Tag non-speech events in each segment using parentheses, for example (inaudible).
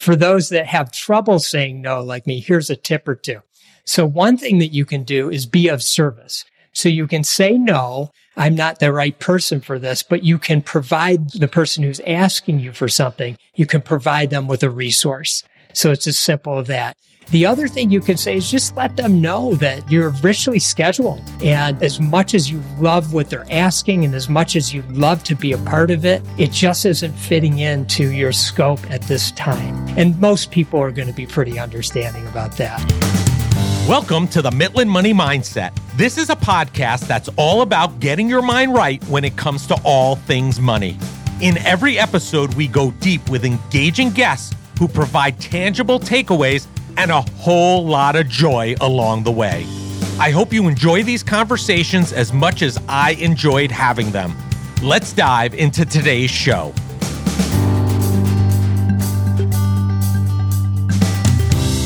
For those that have trouble saying no, like me, here's a tip or two. So one thing that you can do is be of service. So you can say no. I'm not the right person for this, but you can provide the person who's asking you for something. You can provide them with a resource. So it's as simple as that. The other thing you can say is just let them know that you're richly scheduled. And as much as you love what they're asking and as much as you love to be a part of it, it just isn't fitting into your scope at this time. And most people are going to be pretty understanding about that. Welcome to the Mitlin Money Mindset. This is a podcast that's all about getting your mind right when it comes to all things money. In every episode, we go deep with engaging guests who provide tangible takeaways and a whole lot of joy along the way. I hope you enjoy these conversations as much as I enjoyed having them. Let's dive into today's show.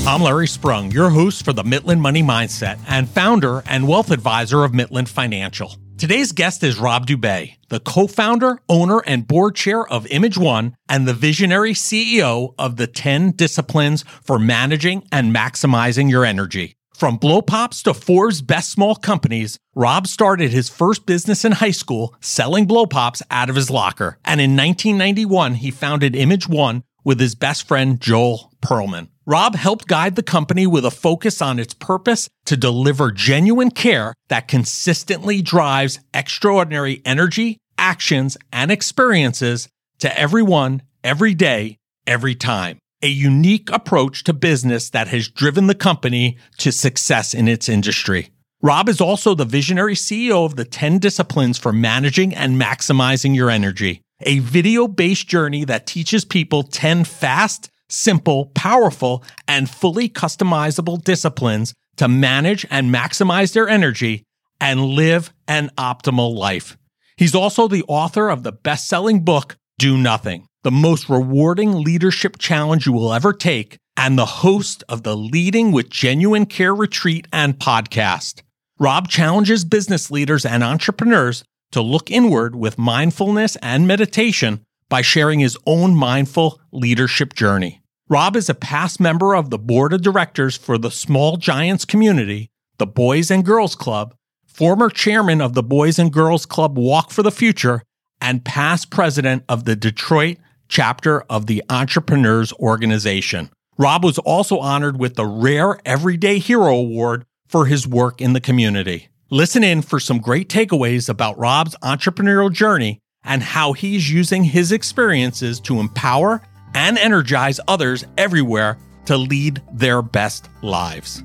I'm Larry Sprung, your host for the Mitlin Money Mindset and founder and wealth advisor of Mitlin Financial. Today's guest is Rob Dube, the co-founder, owner, and board chair of Image One and the visionary CEO of the 10 disciplines for managing and maximizing your energy. From blow pops to Forbes best small companies, Rob started his first business in high school selling blow pops out of his locker. And in 1991, he founded Image One with his best friend, Joel Perlman. Rob helped guide the company with a focus on its purpose to deliver genuine care that consistently drives extraordinary energy, actions, and experiences to everyone, every day, every time. A unique approach to business that has driven the company to success in its industry. Rob is also the visionary CEO of the 10 disciplines for managing and maximizing your energy, a video based journey that teaches people 10 fast, simple, powerful, and fully customizable disciplines to manage and maximize their energy and live an optimal life. He's also the author of the best selling book, Do Nothing, the most rewarding leadership challenge you will ever take, and the host of the Leading with Genuine Care retreat and podcast. Rob challenges business leaders and entrepreneurs to look inward with mindfulness and meditation by sharing his own mindful leadership journey. Rob is a past member of the board of directors for the Small Giants community, the Boys and Girls Club, former chairman of the Boys and Girls Club Walk for the Future, and past president of the Detroit chapter of the Entrepreneurs Organization. Rob was also honored with the Rare Everyday Hero Award for his work in the community. Listen in for some great takeaways about Rob's entrepreneurial journey and how he's using his experiences to empower and energize others everywhere to lead their best lives.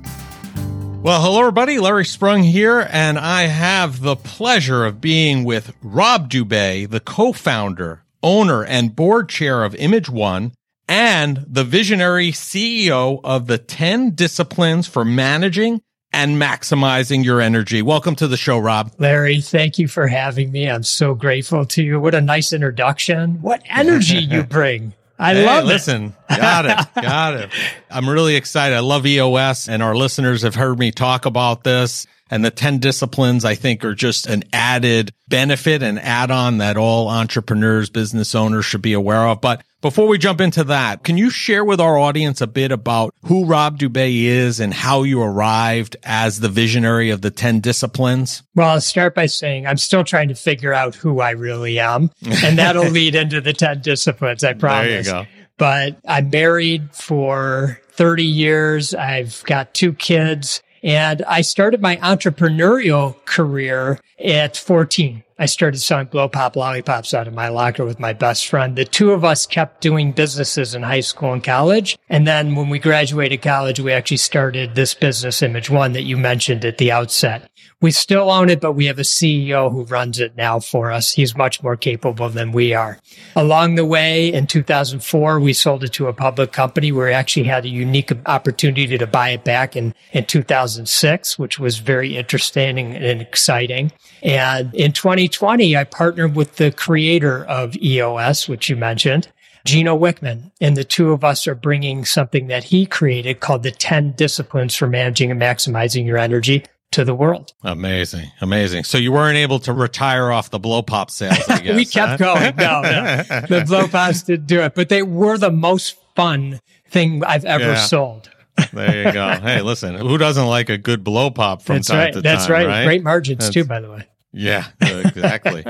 Well, hello, everybody. Larry Sprung here, and I have the pleasure of being with Rob Dube, the co founder, owner, and board chair of Image One, and the visionary CEO of the 10 disciplines for managing and maximizing your energy. Welcome to the show, Rob. Larry, thank you for having me. I'm so grateful to you. What a nice introduction. What energy (laughs) you bring. I hey, love listen, it. got it. Got it. (laughs) I'm really excited. I love EOS and our listeners have heard me talk about this and the 10 disciplines I think are just an added benefit and add on that all entrepreneurs, business owners should be aware of. But before we jump into that, can you share with our audience a bit about who Rob Dube is and how you arrived as the visionary of the 10 disciplines? Well, I'll start by saying I'm still trying to figure out who I really am. And that'll (laughs) lead into the 10 disciplines, I promise. There you go. But I'm married for 30 years. I've got two kids and I started my entrepreneurial career at 14. I started selling blow pop lollipops out of my locker with my best friend. The two of us kept doing businesses in high school and college. And then when we graduated college, we actually started this business image one that you mentioned at the outset. We still own it, but we have a CEO who runs it now for us. He's much more capable than we are. Along the way, in 2004, we sold it to a public company. where We actually had a unique opportunity to buy it back in, in 2006, which was very interesting and exciting. And in 2020, I partnered with the creator of EOS, which you mentioned. Gino Wickman. And the two of us are bringing something that he created called the 10 disciplines for managing and maximizing your energy to the world. Amazing. Amazing. So you weren't able to retire off the blow pop sales, I (laughs) guess. we kept huh? going. No, no. the (laughs) blow pops didn't do it, but they were the most fun thing I've ever Yeah. sold. (laughs) There you go. hey, listen, who doesn't like a good blow pop from That's time right. to That's time? right. Great margins That's- too, by the way. Yeah, exactly.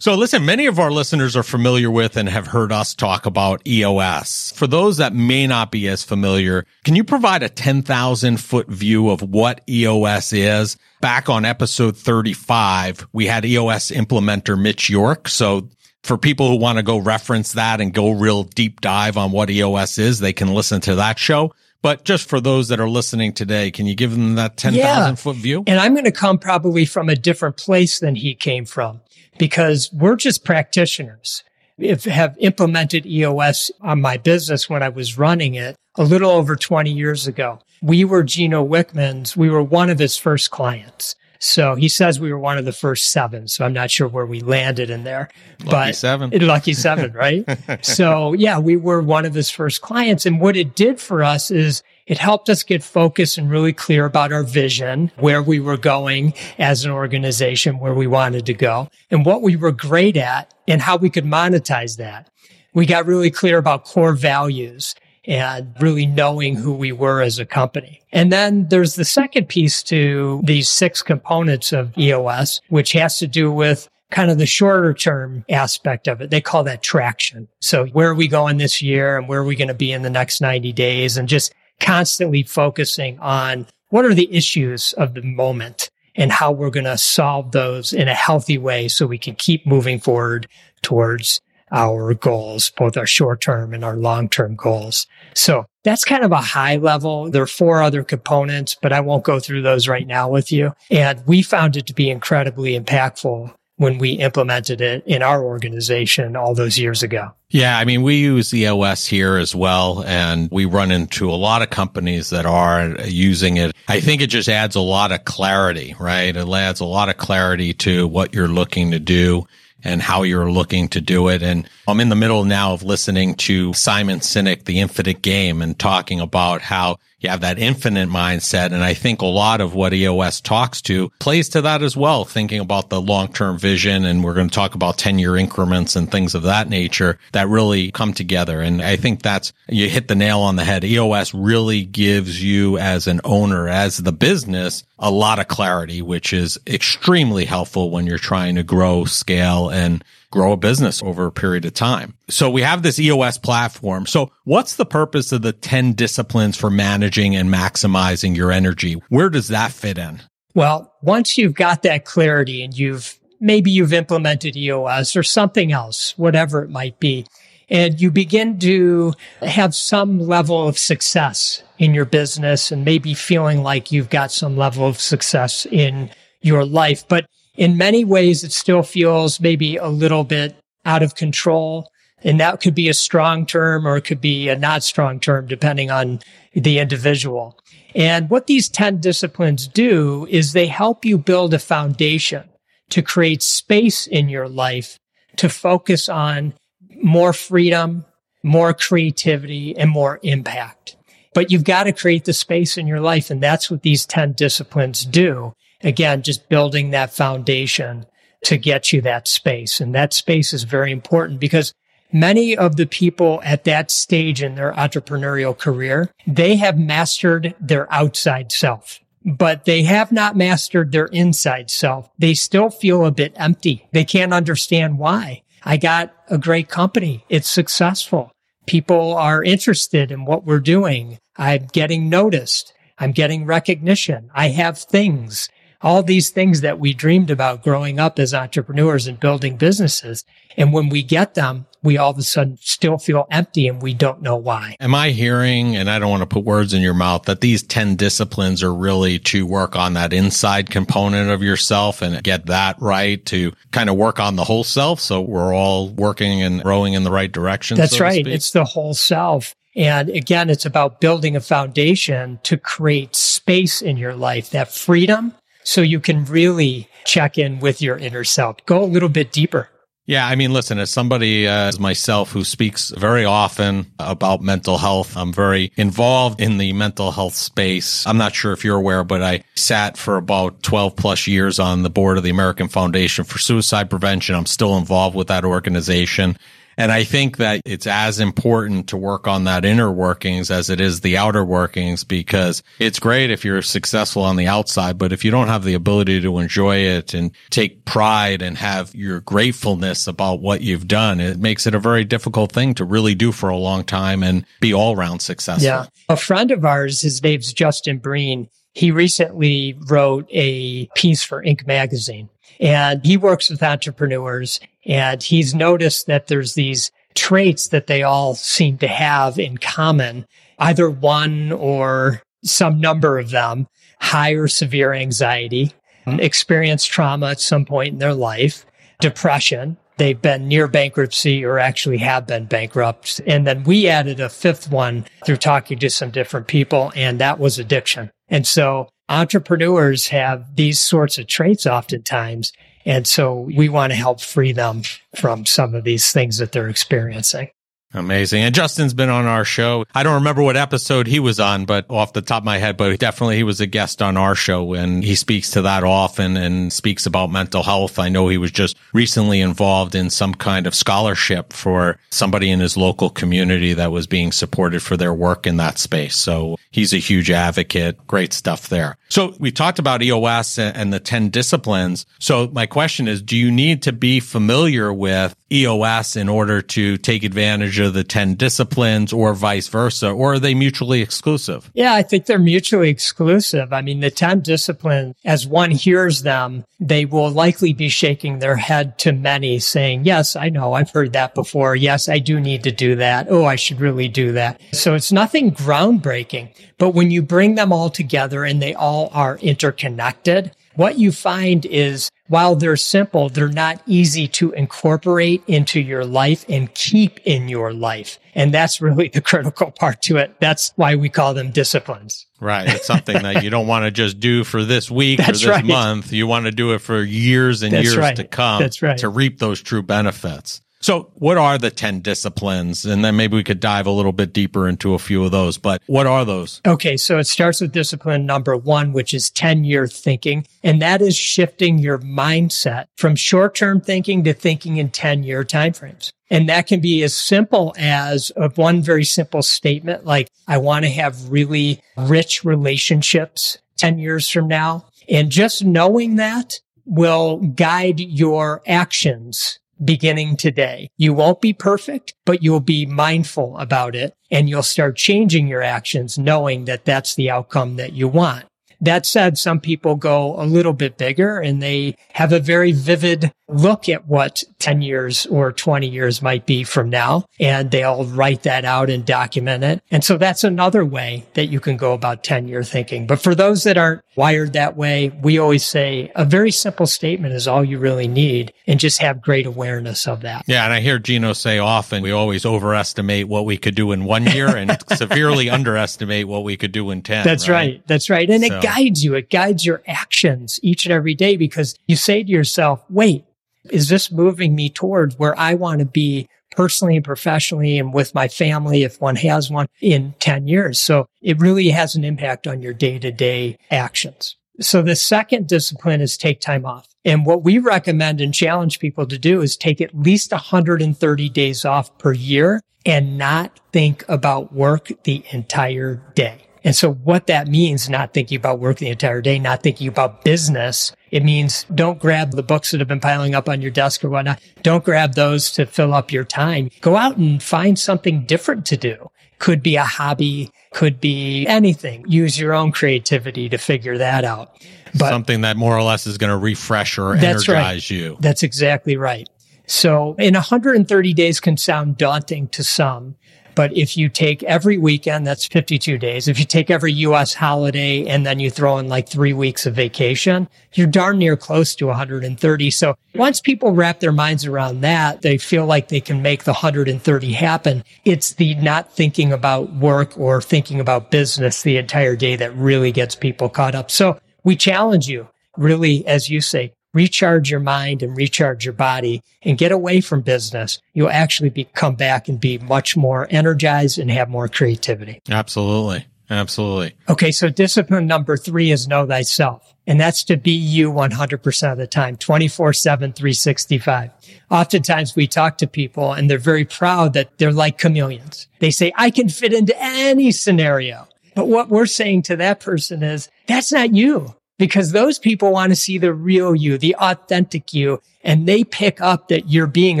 So listen, many of our listeners are familiar with and have heard us talk about EOS. For those that may not be as familiar, can you provide a 10,000 foot view of what EOS is? Back on episode 35, we had EOS implementer Mitch York. So for people who want to go reference that and go real deep dive on what EOS is, they can listen to that show. But just for those that are listening today, can you give them that 10,000 Yeah. foot view? And I'm going to come probably from a different place than he came from because we're just practitioners. If have implemented EOS on my business when I was running it a little over 20 years ago. We were Gino Wickman's. We were one of his first clients. So he says we were one of the first seven. So I'm not sure where we landed in there, but seven. (laughs) lucky seven, right? (laughs) so yeah, we were one of his first clients. And what it did for us is it helped us get focused and really clear about our vision, where we were going as an organization, where we wanted to go and what we were great at and how we could monetize that. We got really clear about core values and really knowing who we were as a company. And then there's the second piece to these six components of EOS, which has to do with kind of the shorter term aspect of it. They call that traction. So where are we going this year and where are we going to be in the next 90 days and just constantly focusing on what are the issues of the moment and how we're going to solve those in a healthy way so we can keep moving forward towards our goals, both our short term and our long term goals. So that's kind of a high level. There are four other components, but I won't go through those right now with you. And we found it to be incredibly impactful when we implemented it in our organization all those years ago. Yeah, I mean, we use EOS here as well, and we run into a lot of companies that are using it. I think it just adds a lot of clarity, right? It adds a lot of clarity to what you're looking to do and how you're looking to do it. And I'm in the middle now of listening to Simon Sinek, The Infinite Game, and talking about how you have that infinite mindset. And I think a lot of what EOS talks to plays to that as well, thinking about the long-term vision. And we're going to talk about 10 year increments and things of that nature that really come together. And I think that's, you hit the nail on the head. EOS really gives you as an owner, as the business, a lot of clarity, which is extremely helpful when you're trying to grow, scale, and grow a business over a period of time. So we have this EOS platform. So what's the purpose of the 10 disciplines for managing and maximizing your energy? Where does that fit in? Well, once you've got that clarity and you've maybe you've implemented EOS or something else, whatever it might be, and you begin to have some level of success in your business and maybe feeling like you've got some level of success in your life. But in many ways, it still feels maybe a little bit out of control. And that could be a strong term or it could be a not strong term, depending on the individual. And what these 10 disciplines do is they help you build a foundation to create space in your life to focus on more freedom, more creativity, and more impact. But you've got to create the space in your life. And that's what these 10 disciplines do. Again, just building that foundation to get you that space. And that space is very important because many of the people at that stage in their entrepreneurial career, they have mastered their outside self, but they have not mastered their inside self. They still feel a bit empty. They can't understand why. I got a great company. It's successful. People are interested in what we're doing. I'm getting noticed. I'm getting recognition. I have things all these things that we dreamed about growing up as entrepreneurs and building businesses. And when we get them, we all of a sudden still feel empty and we don't know why. Am I hearing, and I don't want to put words in your mouth, that these 10 disciplines are really to work on that inside component of yourself and get that right to kind of work on the whole self? So we're all working and rowing in the right direction. That's so right. It's the whole self. And again, it's about building a foundation to create space in your life, that freedom, so you can really check in with your inner self. Go a little bit deeper. Yeah, I mean, listen, as somebody uh, as myself who speaks very often about mental health, I'm very involved in the mental health space. I'm not sure if you're aware, but I sat for about 12 plus years on the board of the American Foundation for Suicide Prevention. I'm still involved with that organization. And I think that it's as important to work on that inner workings as it is the outer workings because it's great if you're successful on the outside, but if you don't have the ability to enjoy it and take pride and have your gratefulness about what you've done, it makes it a very difficult thing to really do for a long time and be all round successful. Yeah. A friend of ours, his name's Justin Breen. He recently wrote a piece for Inc. magazine and he works with entrepreneurs and he's noticed that there's these traits that they all seem to have in common, either one or some number of them, high or severe anxiety, hmm. experienced trauma at some point in their life, depression. They've been near bankruptcy or actually have been bankrupt. And then we added a fifth one through talking to some different people, and that was addiction. And so entrepreneurs have these sorts of traits oftentimes. And so we want to help free them from some of these things that they're experiencing. Amazing. And Justin's been on our show. I don't remember what episode he was on, but off the top of my head, but definitely he was a guest on our show and he speaks to that often and speaks about mental health. I know he was just recently involved in some kind of scholarship for somebody in his local community that was being supported for their work in that space. So he's a huge advocate. Great stuff there. So we talked about EOS and the 10 disciplines. So my question is, do you need to be familiar with EOS in order to take advantage of the 10 disciplines or vice versa? Or are they mutually exclusive? Yeah, I think they're mutually exclusive. I mean, the 10 disciplines, as one hears them, they will likely be shaking their head to many saying, yes, I know. I've heard that before. Yes, I do need to do that. Oh, I should really do that. So it's nothing groundbreaking. But when you bring them all together and they all are interconnected, what you find is while they're simple, they're not easy to incorporate into your life and keep in your life. And that's really the critical part to it. That's why we call them disciplines. Right. It's something that you don't want to just do for this week or this right. month. You want to do it for years and that's years right. to come that's right. to reap those true benefits. So what are the 10 disciplines? And then maybe we could dive a little bit deeper into a few of those, but what are those? Okay. So it starts with discipline number one, which is 10 year thinking. And that is shifting your mindset from short term thinking to thinking in 10 year timeframes. And that can be as simple as uh, one very simple statement like, I want to have really rich relationships 10 years from now. And just knowing that will guide your actions beginning today. You won't be perfect, but you'll be mindful about it and you'll start changing your actions knowing that that's the outcome that you want. That said, some people go a little bit bigger and they have a very vivid look at what 10 years or 20 years might be from now. And they'll write that out and document it. And so that's another way that you can go about 10 year thinking. But for those that aren't wired that way, we always say a very simple statement is all you really need and just have great awareness of that. Yeah. And I hear Gino say often we always overestimate what we could do in one year and (laughs) severely underestimate what we could do in 10. That's right. right. That's right. And so. it guides you. It guides your actions each and every day because you say to yourself, wait, is this moving me towards where I want to be personally and professionally and with my family if one has one in 10 years? So it really has an impact on your day to day actions. So the second discipline is take time off. And what we recommend and challenge people to do is take at least 130 days off per year and not think about work the entire day. And so what that means, not thinking about work the entire day, not thinking about business. It means don't grab the books that have been piling up on your desk or whatnot. Don't grab those to fill up your time. Go out and find something different to do. Could be a hobby, could be anything. Use your own creativity to figure that out. But something that more or less is going to refresh or energize right. you. That's exactly right. So in 130 days can sound daunting to some. But if you take every weekend, that's 52 days. If you take every US holiday and then you throw in like three weeks of vacation, you're darn near close to 130. So once people wrap their minds around that, they feel like they can make the 130 happen. It's the not thinking about work or thinking about business the entire day that really gets people caught up. So we challenge you really, as you say, recharge your mind and recharge your body and get away from business, you'll actually be, come back and be much more energized and have more creativity. Absolutely. Absolutely. Okay. So discipline number three is know thyself. And that's to be you 100% of the time, 24 7, 365. Oftentimes we talk to people and they're very proud that they're like chameleons. They say, I can fit into any scenario. But what we're saying to that person is that's not you because those people want to see the real you, the authentic you, and they pick up that you're being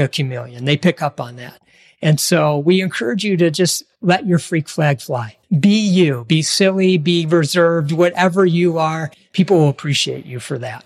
a chameleon. They pick up on that. And so we encourage you to just let your freak flag fly. Be you, be silly, be reserved, whatever you are. People will appreciate you for that.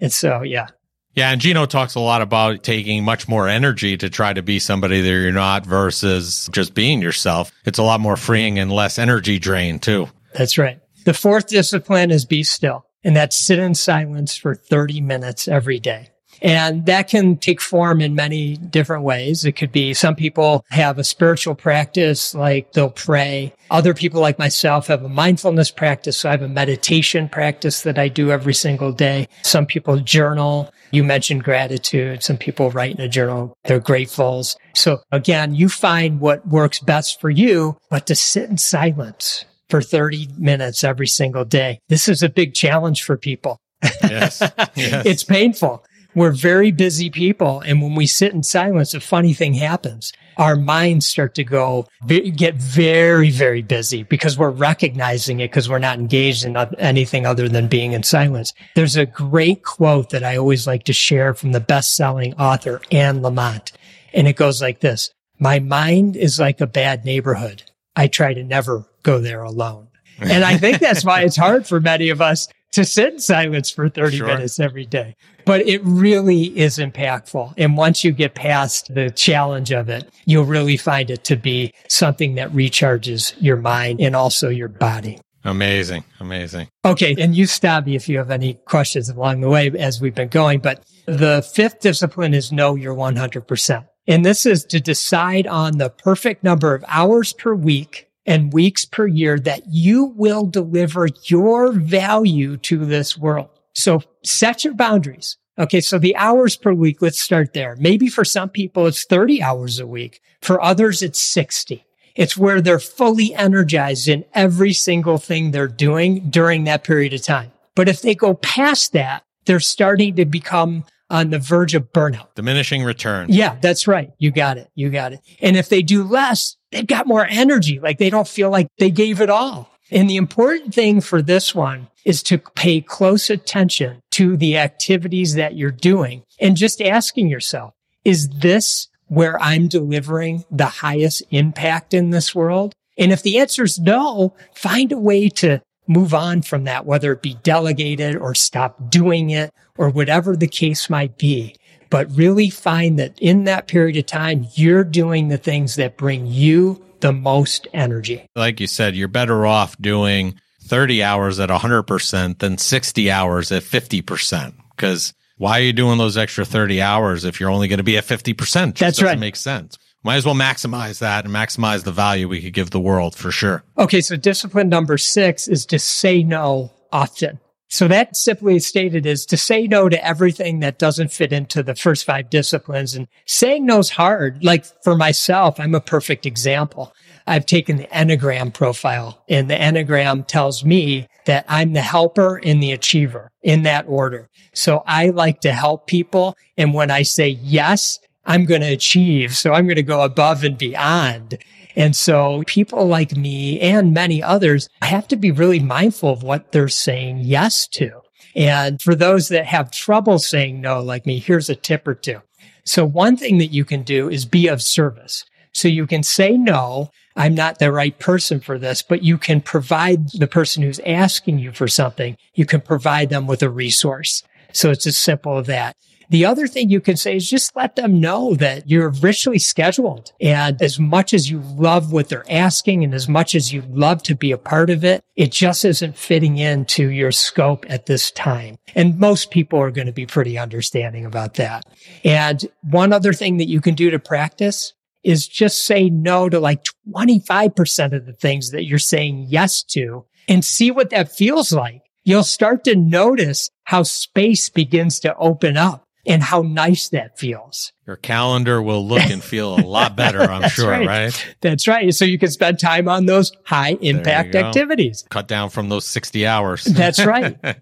And so, yeah. Yeah. And Gino talks a lot about taking much more energy to try to be somebody that you're not versus just being yourself. It's a lot more freeing and less energy drain too. That's right. The fourth discipline is be still. And that's sit in silence for 30 minutes every day. And that can take form in many different ways. It could be some people have a spiritual practice, like they'll pray. Other people like myself have a mindfulness practice. So I have a meditation practice that I do every single day. Some people journal. You mentioned gratitude. Some people write in a journal. They're gratefuls. So again, you find what works best for you, but to sit in silence for 30 minutes every single day. This is a big challenge for people. Yes. (laughs) yes. it's painful. We're very busy people. And when we sit in silence, a funny thing happens. Our minds start to go, get very, very busy because we're recognizing it because we're not engaged in anything other than being in silence. There's a great quote that I always like to share from the best selling author, Anne Lamott. And it goes like this. My mind is like a bad neighborhood. I try to never go there alone. (laughs) And I think that's why it's hard for many of us to sit in silence for 30 sure. minutes every day. But it really is impactful. And once you get past the challenge of it, you'll really find it to be something that recharges your mind and also your body. Amazing. Amazing. Okay. And you stop me if you have any questions along the way as we've been going. But the fifth discipline is know your 100%. And this is to decide on the perfect number of hours per week and weeks per year that you will deliver your value to this world. So set your boundaries. Okay. So the hours per week, let's start there. Maybe for some people, it's 30 hours a week. For others, it's 60. It's where they're fully energized in every single thing they're doing during that period of time. But if they go past that, they're starting to become on the verge of burnout. Diminishing return. Yeah, that's right. You got it. You got it. And if they do less, they've got more energy. Like they don't feel like they gave it all. And the important thing for this one is to pay close attention to the activities that you're doing and just asking yourself, is this where I'm delivering the highest impact in this world? And if the answer is no, find a way to move on from that, whether it be delegated or stop doing it or whatever the case might be. But really find that in that period of time, you're doing the things that bring you the most energy. Like you said, you're better off doing 30 hours at 100% than 60 hours at 50%. Because why are you doing those extra 30 hours if you're only going to be at 50%? Just That's right. Makes sense. Might as well maximize that and maximize the value we could give the world for sure. Okay. So discipline number six is to say no often. So that simply stated is to say no to everything that doesn't fit into the first five disciplines. And saying no is hard. Like for myself, I'm a perfect example. I've taken the Enneagram profile and the Enneagram tells me that I'm the helper and the achiever in that order. So I like to help people. And when I say yes, I'm going to achieve. So I'm going to go above and beyond. And so people like me and many others have to be really mindful of what they're saying yes to. And for those that have trouble saying no, like me, here's a tip or two. So one thing that you can do is be of service. So you can say no. I'm not the right person for this, but you can provide the person who's asking you for something. You can provide them with a resource. So it's as simple as that. The other thing you can say is just let them know that you're richly scheduled. And as much as you love what they're asking and as much as you love to be a part of it, it just isn't fitting into your scope at this time. And most people are going to be pretty understanding about that. And one other thing that you can do to practice is just say no to like 25% of the things that you're saying yes to and see what that feels like. You'll start to notice how space begins to open up and how nice that feels. Your calendar will look and feel a lot (laughs) better, I'm sure, right. right. That's right. So you can spend time on those high impact activities. Cut down from those 60 hours. That's right. (laughs)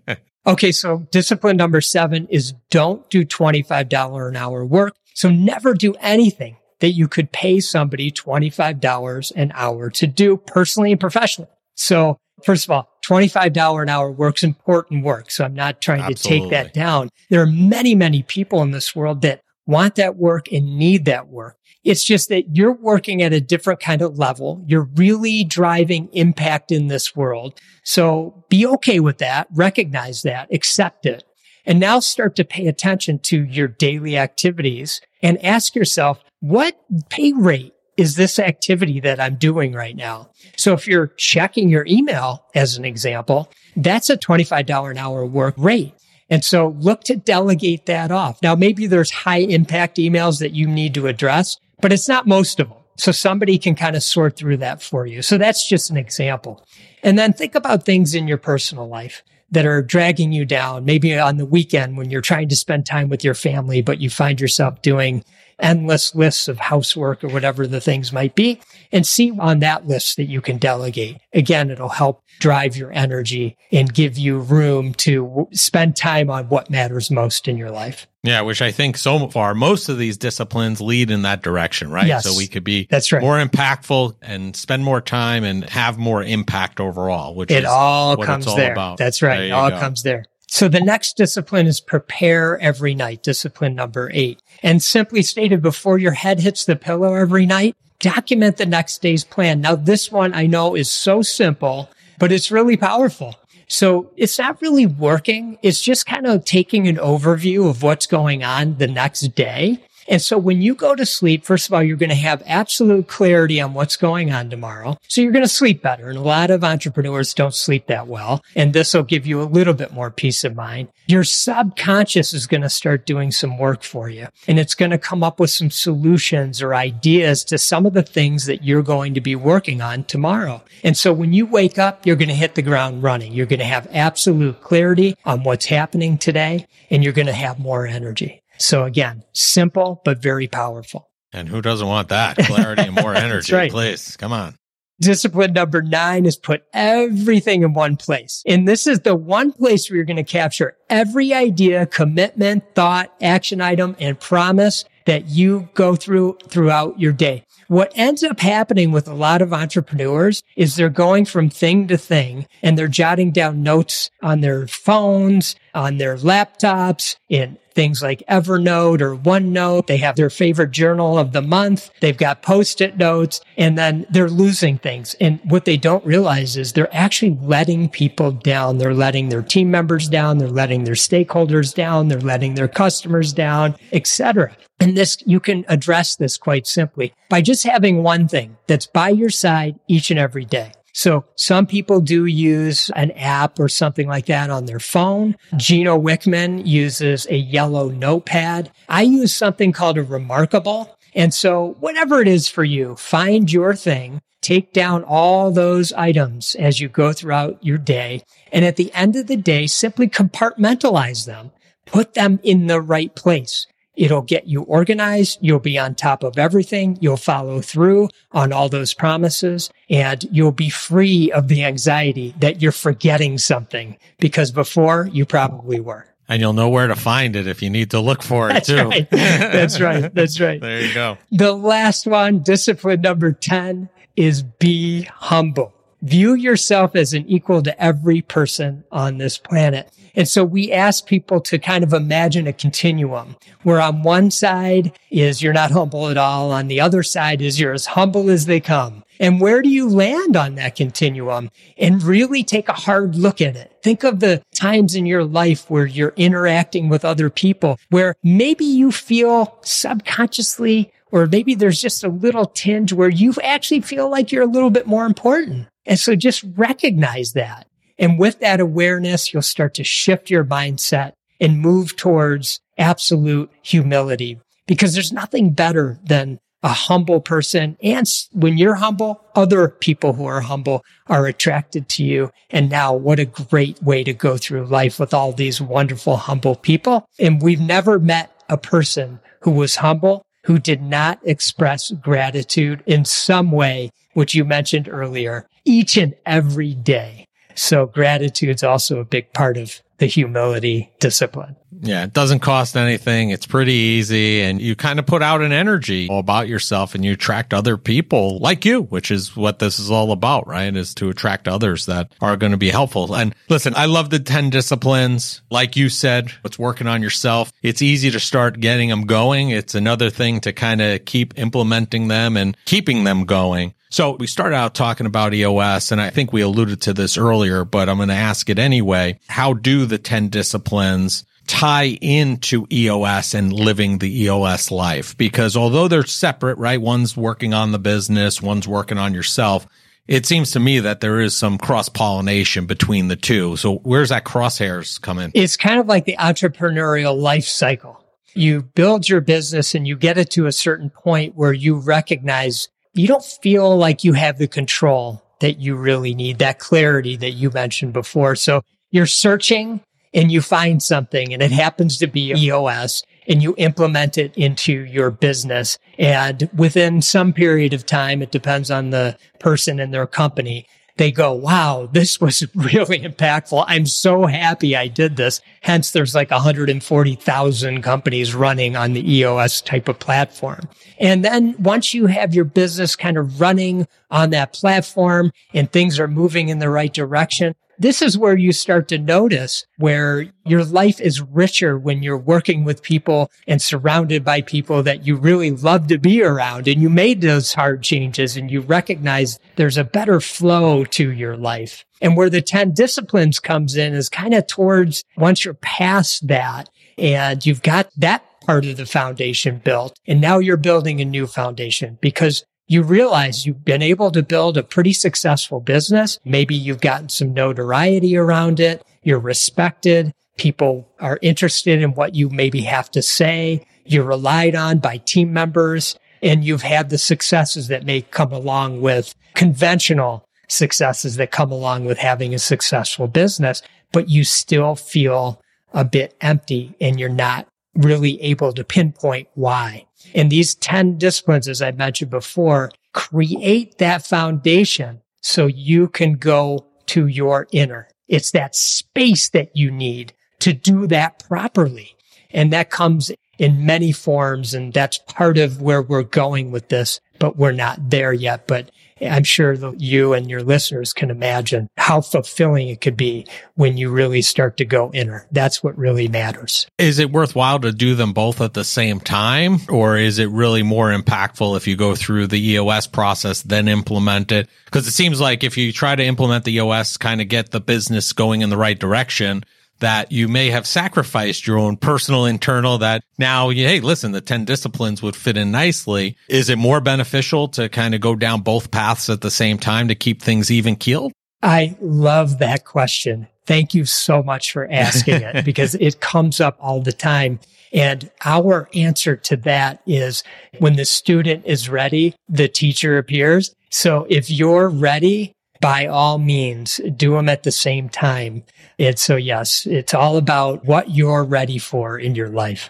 Okay. So discipline number seven is don't do $25 an hour work. So never do anything that you could pay somebody $25 an hour to do personally and professionally. So first of all, $25 an hour work's important work. So I'm not trying Absolutely. to take that down. There are many, many people in this world that want that work and need that work. It's just that you're working at a different kind of level. You're really driving impact in this world. So be okay with that. Recognize that. Accept it. And now start to pay attention to your daily activities and ask yourself, what pay rate is this activity that I'm doing right now? So if you're checking your email as an example, that's a $25 an hour work rate. And so look to delegate that off. Now, maybe there's high impact emails that you need to address, but it's not most of them. So somebody can kind of sort through that for you. So that's just an example. And then think about things in your personal life that are dragging you down. Maybe on the weekend when you're trying to spend time with your family, but you find yourself doing endless lists of housework or whatever the things might be and see on that list that you can delegate. Again, it'll help drive your energy and give you room to spend time on what matters most in your life. Yeah, which I think so far most of these disciplines lead in that direction, right? Yes, so we could be that's right. more impactful and spend more time and have more impact overall, which it all comes all there. About. That's right. It all go. comes there. So the next discipline is prepare every night, discipline number eight. And simply stated, before your head hits the pillow every night, document the next day's plan. Now, this one I know is so simple, but it's really powerful. So it's not really working. It's just kind of taking an overview of what's going on the next day and so when you go to sleep, first of all, you're going to have absolute clarity on what's going on tomorrow. So you're going to sleep better. And a lot of entrepreneurs don't sleep that well. And this will give you a little bit more peace of mind. Your subconscious is going to start doing some work for you and it's going to come up with some solutions or ideas to some of the things that you're going to be working on tomorrow. And so when you wake up, you're going to hit the ground running. You're going to have absolute clarity on what's happening today and you're going to have more energy. So again, simple, but very powerful. And who doesn't want that? Clarity and more (laughs) energy, right. please. Come on. Discipline number nine is put everything in one place. And this is the one place where you're going to capture every idea, commitment, thought, action item, and promise that you go through throughout your day. What ends up happening with a lot of entrepreneurs is they're going from thing to thing and they're jotting down notes on their phones, on their laptops, in things like Evernote or OneNote. They have their favorite journal of the month. They've got post-it notes and then they're losing things. And what they don't realize is they're actually letting people down. They're letting their team members down. They're letting their stakeholders down. They're letting their customers down, etc. And this, you can address this quite simply by just having one thing that's by your side each and every day. So some people do use an app or something like that on their phone. Hmm. Gino Wickman uses a yellow notepad. I use something called a remarkable. And so whatever it is for you, find your thing. Take down all those items as you go throughout your day. And at the end of the day, simply compartmentalize them. Put them in the right place. It'll get you organized. You'll be on top of everything. You'll follow through on all those promises and you'll be free of the anxiety that you're forgetting something because before you probably were. And you'll know where to find it if you need to look for it That's too. Right. That's right. That's right. (laughs) there you go. The last one, discipline number 10 is be humble. View yourself as an equal to every person on this planet. And so we ask people to kind of imagine a continuum where on one side is you're not humble at all. On the other side is you're as humble as they come. And where do you land on that continuum? And really take a hard look at it. Think of the times in your life where you're interacting with other people where maybe you feel subconsciously or maybe there's just a little tinge where you actually feel like you're a little bit more important. And so just recognize that. And with that awareness, you'll start to shift your mindset and move towards absolute humility because there's nothing better than a humble person. And when you're humble, other people who are humble are attracted to you. And now what a great way to go through life with all these wonderful, humble people. And we've never met a person who was humble, who did not express gratitude in some way, which you mentioned earlier, each and every day. So gratitude is also a big part of the humility discipline. Yeah, it doesn't cost anything. It's pretty easy. And you kind of put out an energy about yourself and you attract other people like you, which is what this is all about, right? Is to attract others that are going to be helpful. And listen, I love the 10 disciplines. Like you said, it's working on yourself. It's easy to start getting them going. It's another thing to kind of keep implementing them and keeping them going. So we started out talking about EOS and I think we alluded to this earlier, but I'm going to ask it anyway. How do the 10 disciplines tie into EOS and living the EOS life? Because although they're separate, right? One's working on the business, one's working on yourself. It seems to me that there is some cross pollination between the two. So where's that crosshairs come in? It's kind of like the entrepreneurial life cycle. You build your business and you get it to a certain point where you recognize you don't feel like you have the control that you really need, that clarity that you mentioned before. So you're searching and you find something and it happens to be EOS and you implement it into your business. And within some period of time, it depends on the person and their company, they go, wow, this was (laughs) really impactful. I'm so happy I did this. Hence, there's like 140,000 companies running on the EOS type of platform. And then once you have your business kind of running on that platform and things are moving in the right direction, this is where you start to notice where your life is richer when you're working with people and surrounded by people that you really love to be around and you made those hard changes and you recognize there's a better flow to your life. And where the 10 disciplines comes in is kind of towards once you're past that and you've got that part of the foundation built and now you're building a new foundation because you realize you've been able to build a pretty successful business. Maybe you've gotten some notoriety around it. You're respected. People are interested in what you maybe have to say. You're relied on by team members and you've had the successes that may come along with conventional successes that come along with having a successful business, but you still feel a bit empty and you're not really able to pinpoint why. And these 10 disciplines, as I mentioned before, create that foundation so you can go to your inner. It's that space that you need to do that properly. And that comes in many forms. And that's part of where we're going with this, but we're not there yet. But I'm sure you and your listeners can imagine how fulfilling it could be when you really start to go inner. That's what really matters. Is it worthwhile to do them both at the same time? Or is it really more impactful if you go through the EOS process, then implement it? Because it seems like if you try to implement the EOS, kind of get the business going in the right direction, that you may have sacrificed your own personal internal that now, hey, listen, the 10 disciplines would fit in nicely. Is it more beneficial to kind of go down both paths at the same time to keep things even keeled? I love that question. Thank you so much for asking it (laughs) because it comes up all the time. And our answer to that is when the student is ready, the teacher appears. So if you're ready, by all means, do them at the same time. And so, yes, it's all about what you're ready for in your life.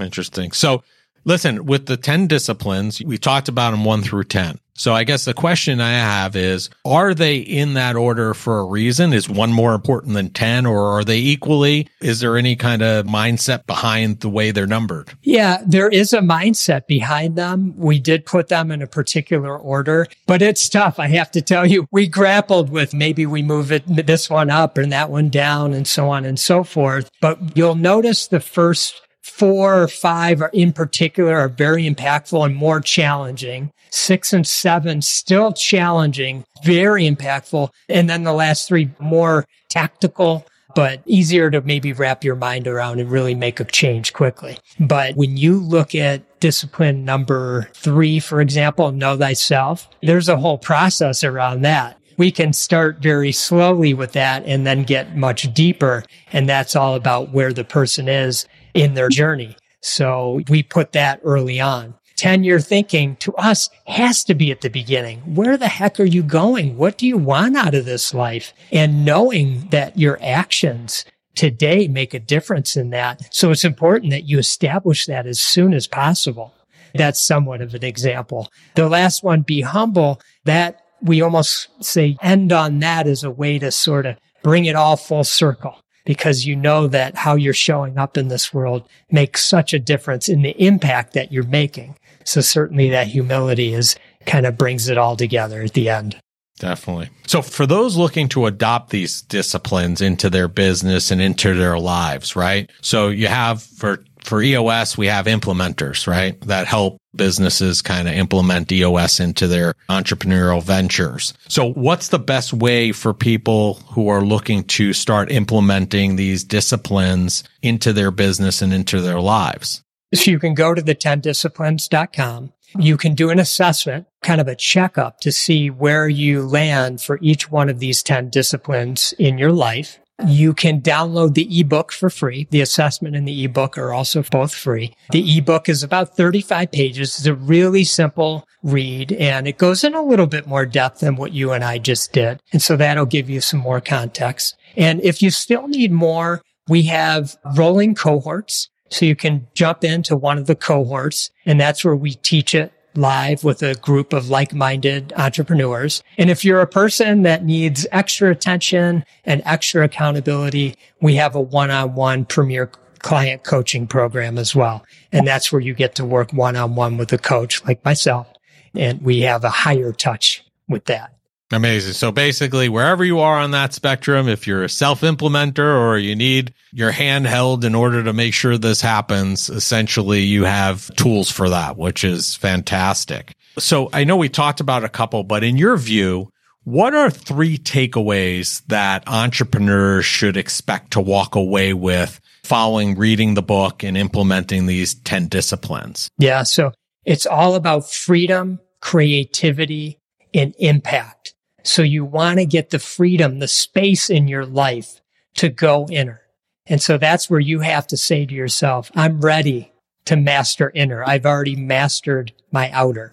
Interesting. So, listen, with the 10 disciplines, we talked about them one through 10. So I guess the question I have is, are they in that order for a reason? Is one more important than 10 or are they equally? Is there any kind of mindset behind the way they're numbered? Yeah, there is a mindset behind them. We did put them in a particular order, but it's tough. I have to tell you, we grappled with maybe we move it, this one up and that one down and so on and so forth. But you'll notice the first four or five are in particular are very impactful and more challenging. Six and seven still challenging, very impactful. And then the last three more tactical, but easier to maybe wrap your mind around and really make a change quickly. But when you look at discipline number three, for example, know thyself, there's a whole process around that we can start very slowly with that and then get much deeper. And that's all about where the person is in their journey. So we put that early on. 10 year thinking to us has to be at the beginning. Where the heck are you going? What do you want out of this life? And knowing that your actions today make a difference in that. So it's important that you establish that as soon as possible. That's somewhat of an example. The last one, be humble. That we almost say end on that as a way to sort of bring it all full circle. Because you know that how you're showing up in this world makes such a difference in the impact that you're making. So certainly that humility is kind of brings it all together at the end. Definitely. So for those looking to adopt these disciplines into their business and into their lives, right? So you have for for EOS, we have implementers, right? That help businesses kind of implement EOS into their entrepreneurial ventures. So what's the best way for people who are looking to start implementing these disciplines into their business and into their lives? So you can go to the 10disciplines.com. You can do an assessment, kind of a checkup to see where you land for each one of these 10 disciplines in your life. You can download the ebook for free. The assessment and the ebook are also both free. The ebook is about 35 pages. It's a really simple read and it goes in a little bit more depth than what you and I just did. And so that'll give you some more context. And if you still need more, we have rolling cohorts. So you can jump into one of the cohorts and that's where we teach it live with a group of like-minded entrepreneurs. And if you're a person that needs extra attention and extra accountability, we have a one-on-one premier client coaching program as well. And that's where you get to work one-on-one with a coach like myself. And we have a higher touch with that. Amazing. So basically, wherever you are on that spectrum, if you're a self implementer or you need your hand held in order to make sure this happens, essentially you have tools for that, which is fantastic. So I know we talked about a couple, but in your view, what are three takeaways that entrepreneurs should expect to walk away with following reading the book and implementing these 10 disciplines? Yeah. So it's all about freedom, creativity, and impact. So you want to get the freedom, the space in your life to go inner. And so that's where you have to say to yourself, I'm ready to master inner. I've already mastered my outer.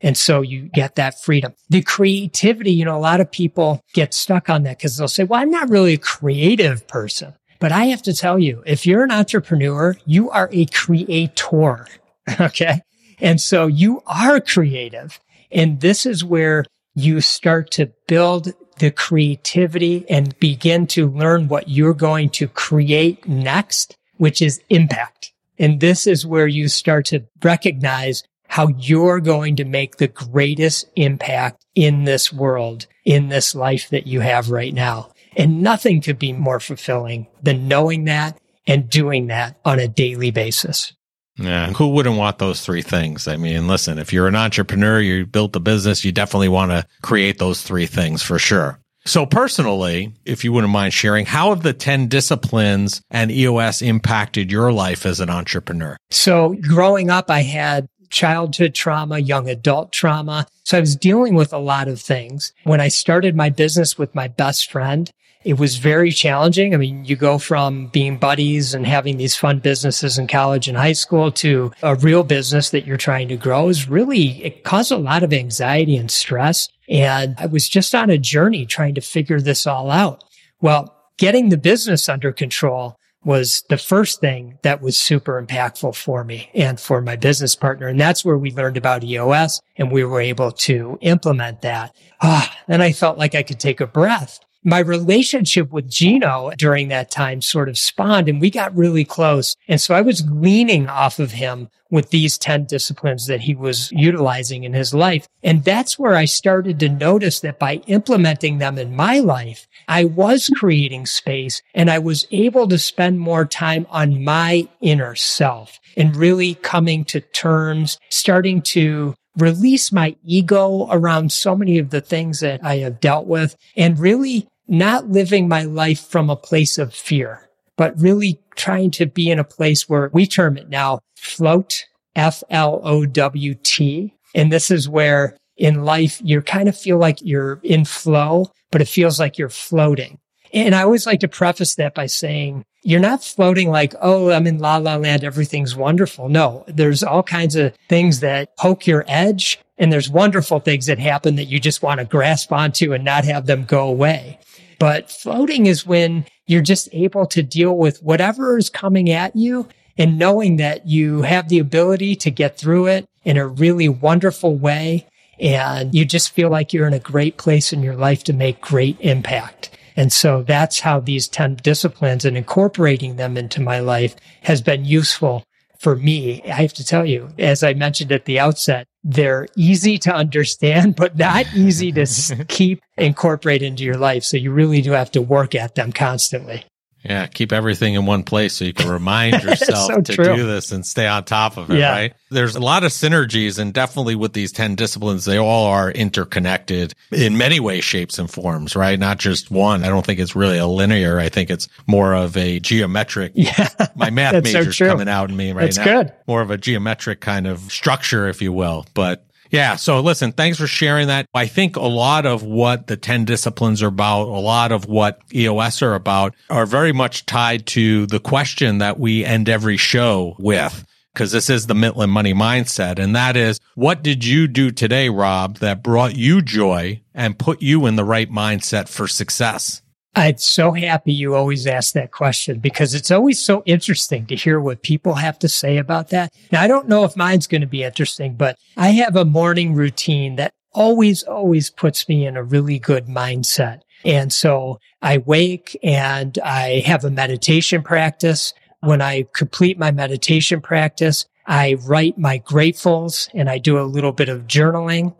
And so you get that freedom. The creativity, you know, a lot of people get stuck on that because they'll say, well, I'm not really a creative person. But I have to tell you, if you're an entrepreneur, you are a creator. (laughs) Okay. And so you are creative. And this is where you start to build the creativity and begin to learn what you're going to create next, which is impact. And this is where you start to recognize how you're going to make the greatest impact in this world, in this life that you have right now. And nothing could be more fulfilling than knowing that and doing that on a daily basis. Yeah. Who wouldn't want those three things? I mean, listen, if you're an entrepreneur, you built a business, you definitely want to create those three things for sure. So personally, if you wouldn't mind sharing, how have the 10 disciplines and EOS impacted your life as an entrepreneur? So growing up, I had childhood trauma, young adult trauma. So I was dealing with a lot of things. When I started my business with my best friend, it was very challenging. I mean, you go from being buddies and having these fun businesses in college and high school to a real business that you're trying to grow is really, it caused a lot of anxiety and stress. And I was just on a journey trying to figure this all out. Well, getting the business under control was the first thing that was super impactful for me and for my business partner. And that's where we learned about EOS and we were able to implement that. Ah, then I felt like I could take a breath my relationship with Gino during that time sort of spawned and we got really close. And so I was leaning off of him with these 10 disciplines that he was utilizing in his life. And that's where I started to notice that by implementing them in my life, I was creating space and I was able to spend more time on my inner self and really coming to terms, starting to release my ego around so many of the things that I have dealt with and really not living my life from a place of fear, but really trying to be in a place where we term it now float, F L O W T. And this is where in life you kind of feel like you're in flow, but it feels like you're floating. And I always like to preface that by saying you're not floating like, oh, I'm in la la land. Everything's wonderful. No, there's all kinds of things that poke your edge. And there's wonderful things that happen that you just want to grasp onto and not have them go away. But floating is when you're just able to deal with whatever is coming at you and knowing that you have the ability to get through it in a really wonderful way. And you just feel like you're in a great place in your life to make great impact. And so that's how these 10 disciplines and incorporating them into my life has been useful for me. I have to tell you, as I mentioned at the outset, they're easy to understand, (laughs) but not easy to (laughs) keep incorporate into your life. So you really do have to work at them constantly. Yeah, keep everything in one place so you can remind (laughs) yourself so to true. do this and stay on top of it, yeah. right? There's a lot of synergies and definitely with these 10 disciplines, they all are interconnected in many ways, shapes and forms, right? Not just one. I don't think it's really a linear. I think it's more of a geometric. (laughs) Yeah. My math major's so coming out in me right That's now. good. More of a geometric kind of structure, if you will. But yeah. So listen, thanks for sharing that. I think a lot of what the 10 disciplines are about, a lot of what EOS are about are very much tied to the question that we end every show with. Cause this is the Mitlin money mindset. And that is, what did you do today, Rob, that brought you joy and put you in the right mindset for success? I'm so happy you always ask that question because it's always so interesting to hear what people have to say about that. Now, I don't know if mine's going to be interesting, but I have a morning routine that always, always puts me in a really good mindset. And so I wake and I have a meditation practice. When I complete my meditation practice, I write my gratefuls and I do a little bit of journaling.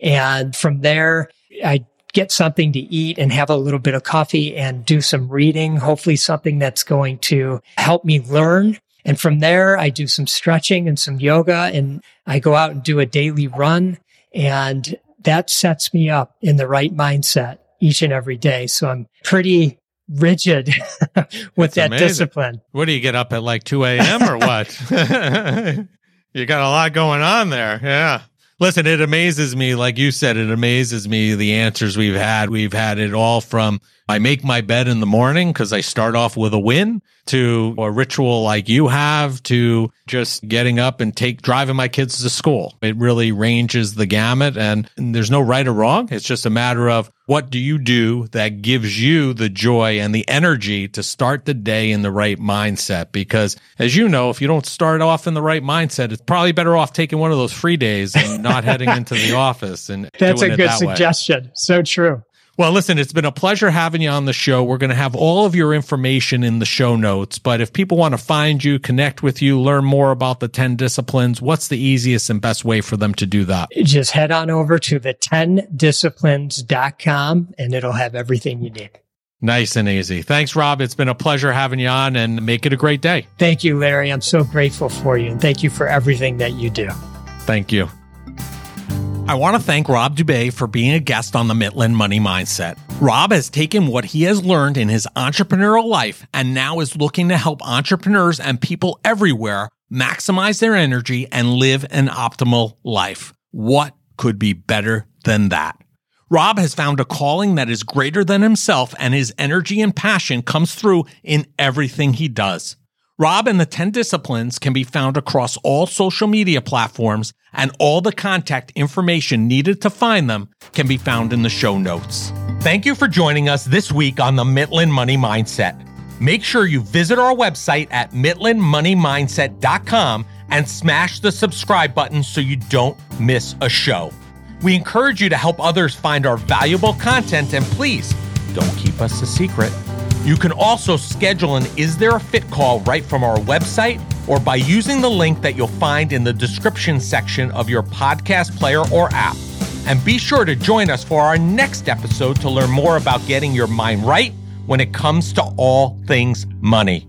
And from there, I get something to eat and have a little bit of coffee and do some reading, hopefully something that's going to help me learn. And from there, I do some stretching and some yoga and I go out and do a daily run. And that sets me up in the right mindset each and every day. So I'm pretty rigid (laughs) with that amazing. discipline. What do you get up at like 2 a.m. or what? (laughs) you got a lot going on there. Yeah. Listen, it amazes me, like you said, it amazes me the answers we've had. We've had it all from I make my bed in the morning because I start off with a win to a ritual like you have to just getting up and take driving my kids to school. It really ranges the gamut and, and there's no right or wrong. It's just a matter of what do you do that gives you the joy and the energy to start the day in the right mindset? Because as you know, if you don't start off in the right mindset, it's probably better off taking one of those free days and not heading into the (laughs) office. And that's a good that suggestion. Way. So true. Well, listen, it's been a pleasure having you on the show. We're going to have all of your information in the show notes. But if people want to find you, connect with you, learn more about the 10 disciplines, what's the easiest and best way for them to do that? Just head on over to the 10disciplines.com and it'll have everything you need. Nice and easy. Thanks, Rob. It's been a pleasure having you on and make it a great day. Thank you, Larry. I'm so grateful for you and thank you for everything that you do. Thank you. I want to thank Rob Dube for being a guest on the Mitlin Money Mindset. Rob has taken what he has learned in his entrepreneurial life and now is looking to help entrepreneurs and people everywhere maximize their energy and live an optimal life. What could be better than that? Rob has found a calling that is greater than himself and his energy and passion comes through in everything he does. Rob and the 10 disciplines can be found across all social media platforms, and all the contact information needed to find them can be found in the show notes. Thank you for joining us this week on the Mitlin Money Mindset. Make sure you visit our website at mitlinmoneymindset.com and smash the subscribe button so you don't miss a show. We encourage you to help others find our valuable content, and please don't keep us a secret. You can also schedule an Is There a Fit call right from our website or by using the link that you'll find in the description section of your podcast player or app. And be sure to join us for our next episode to learn more about getting your mind right when it comes to all things money.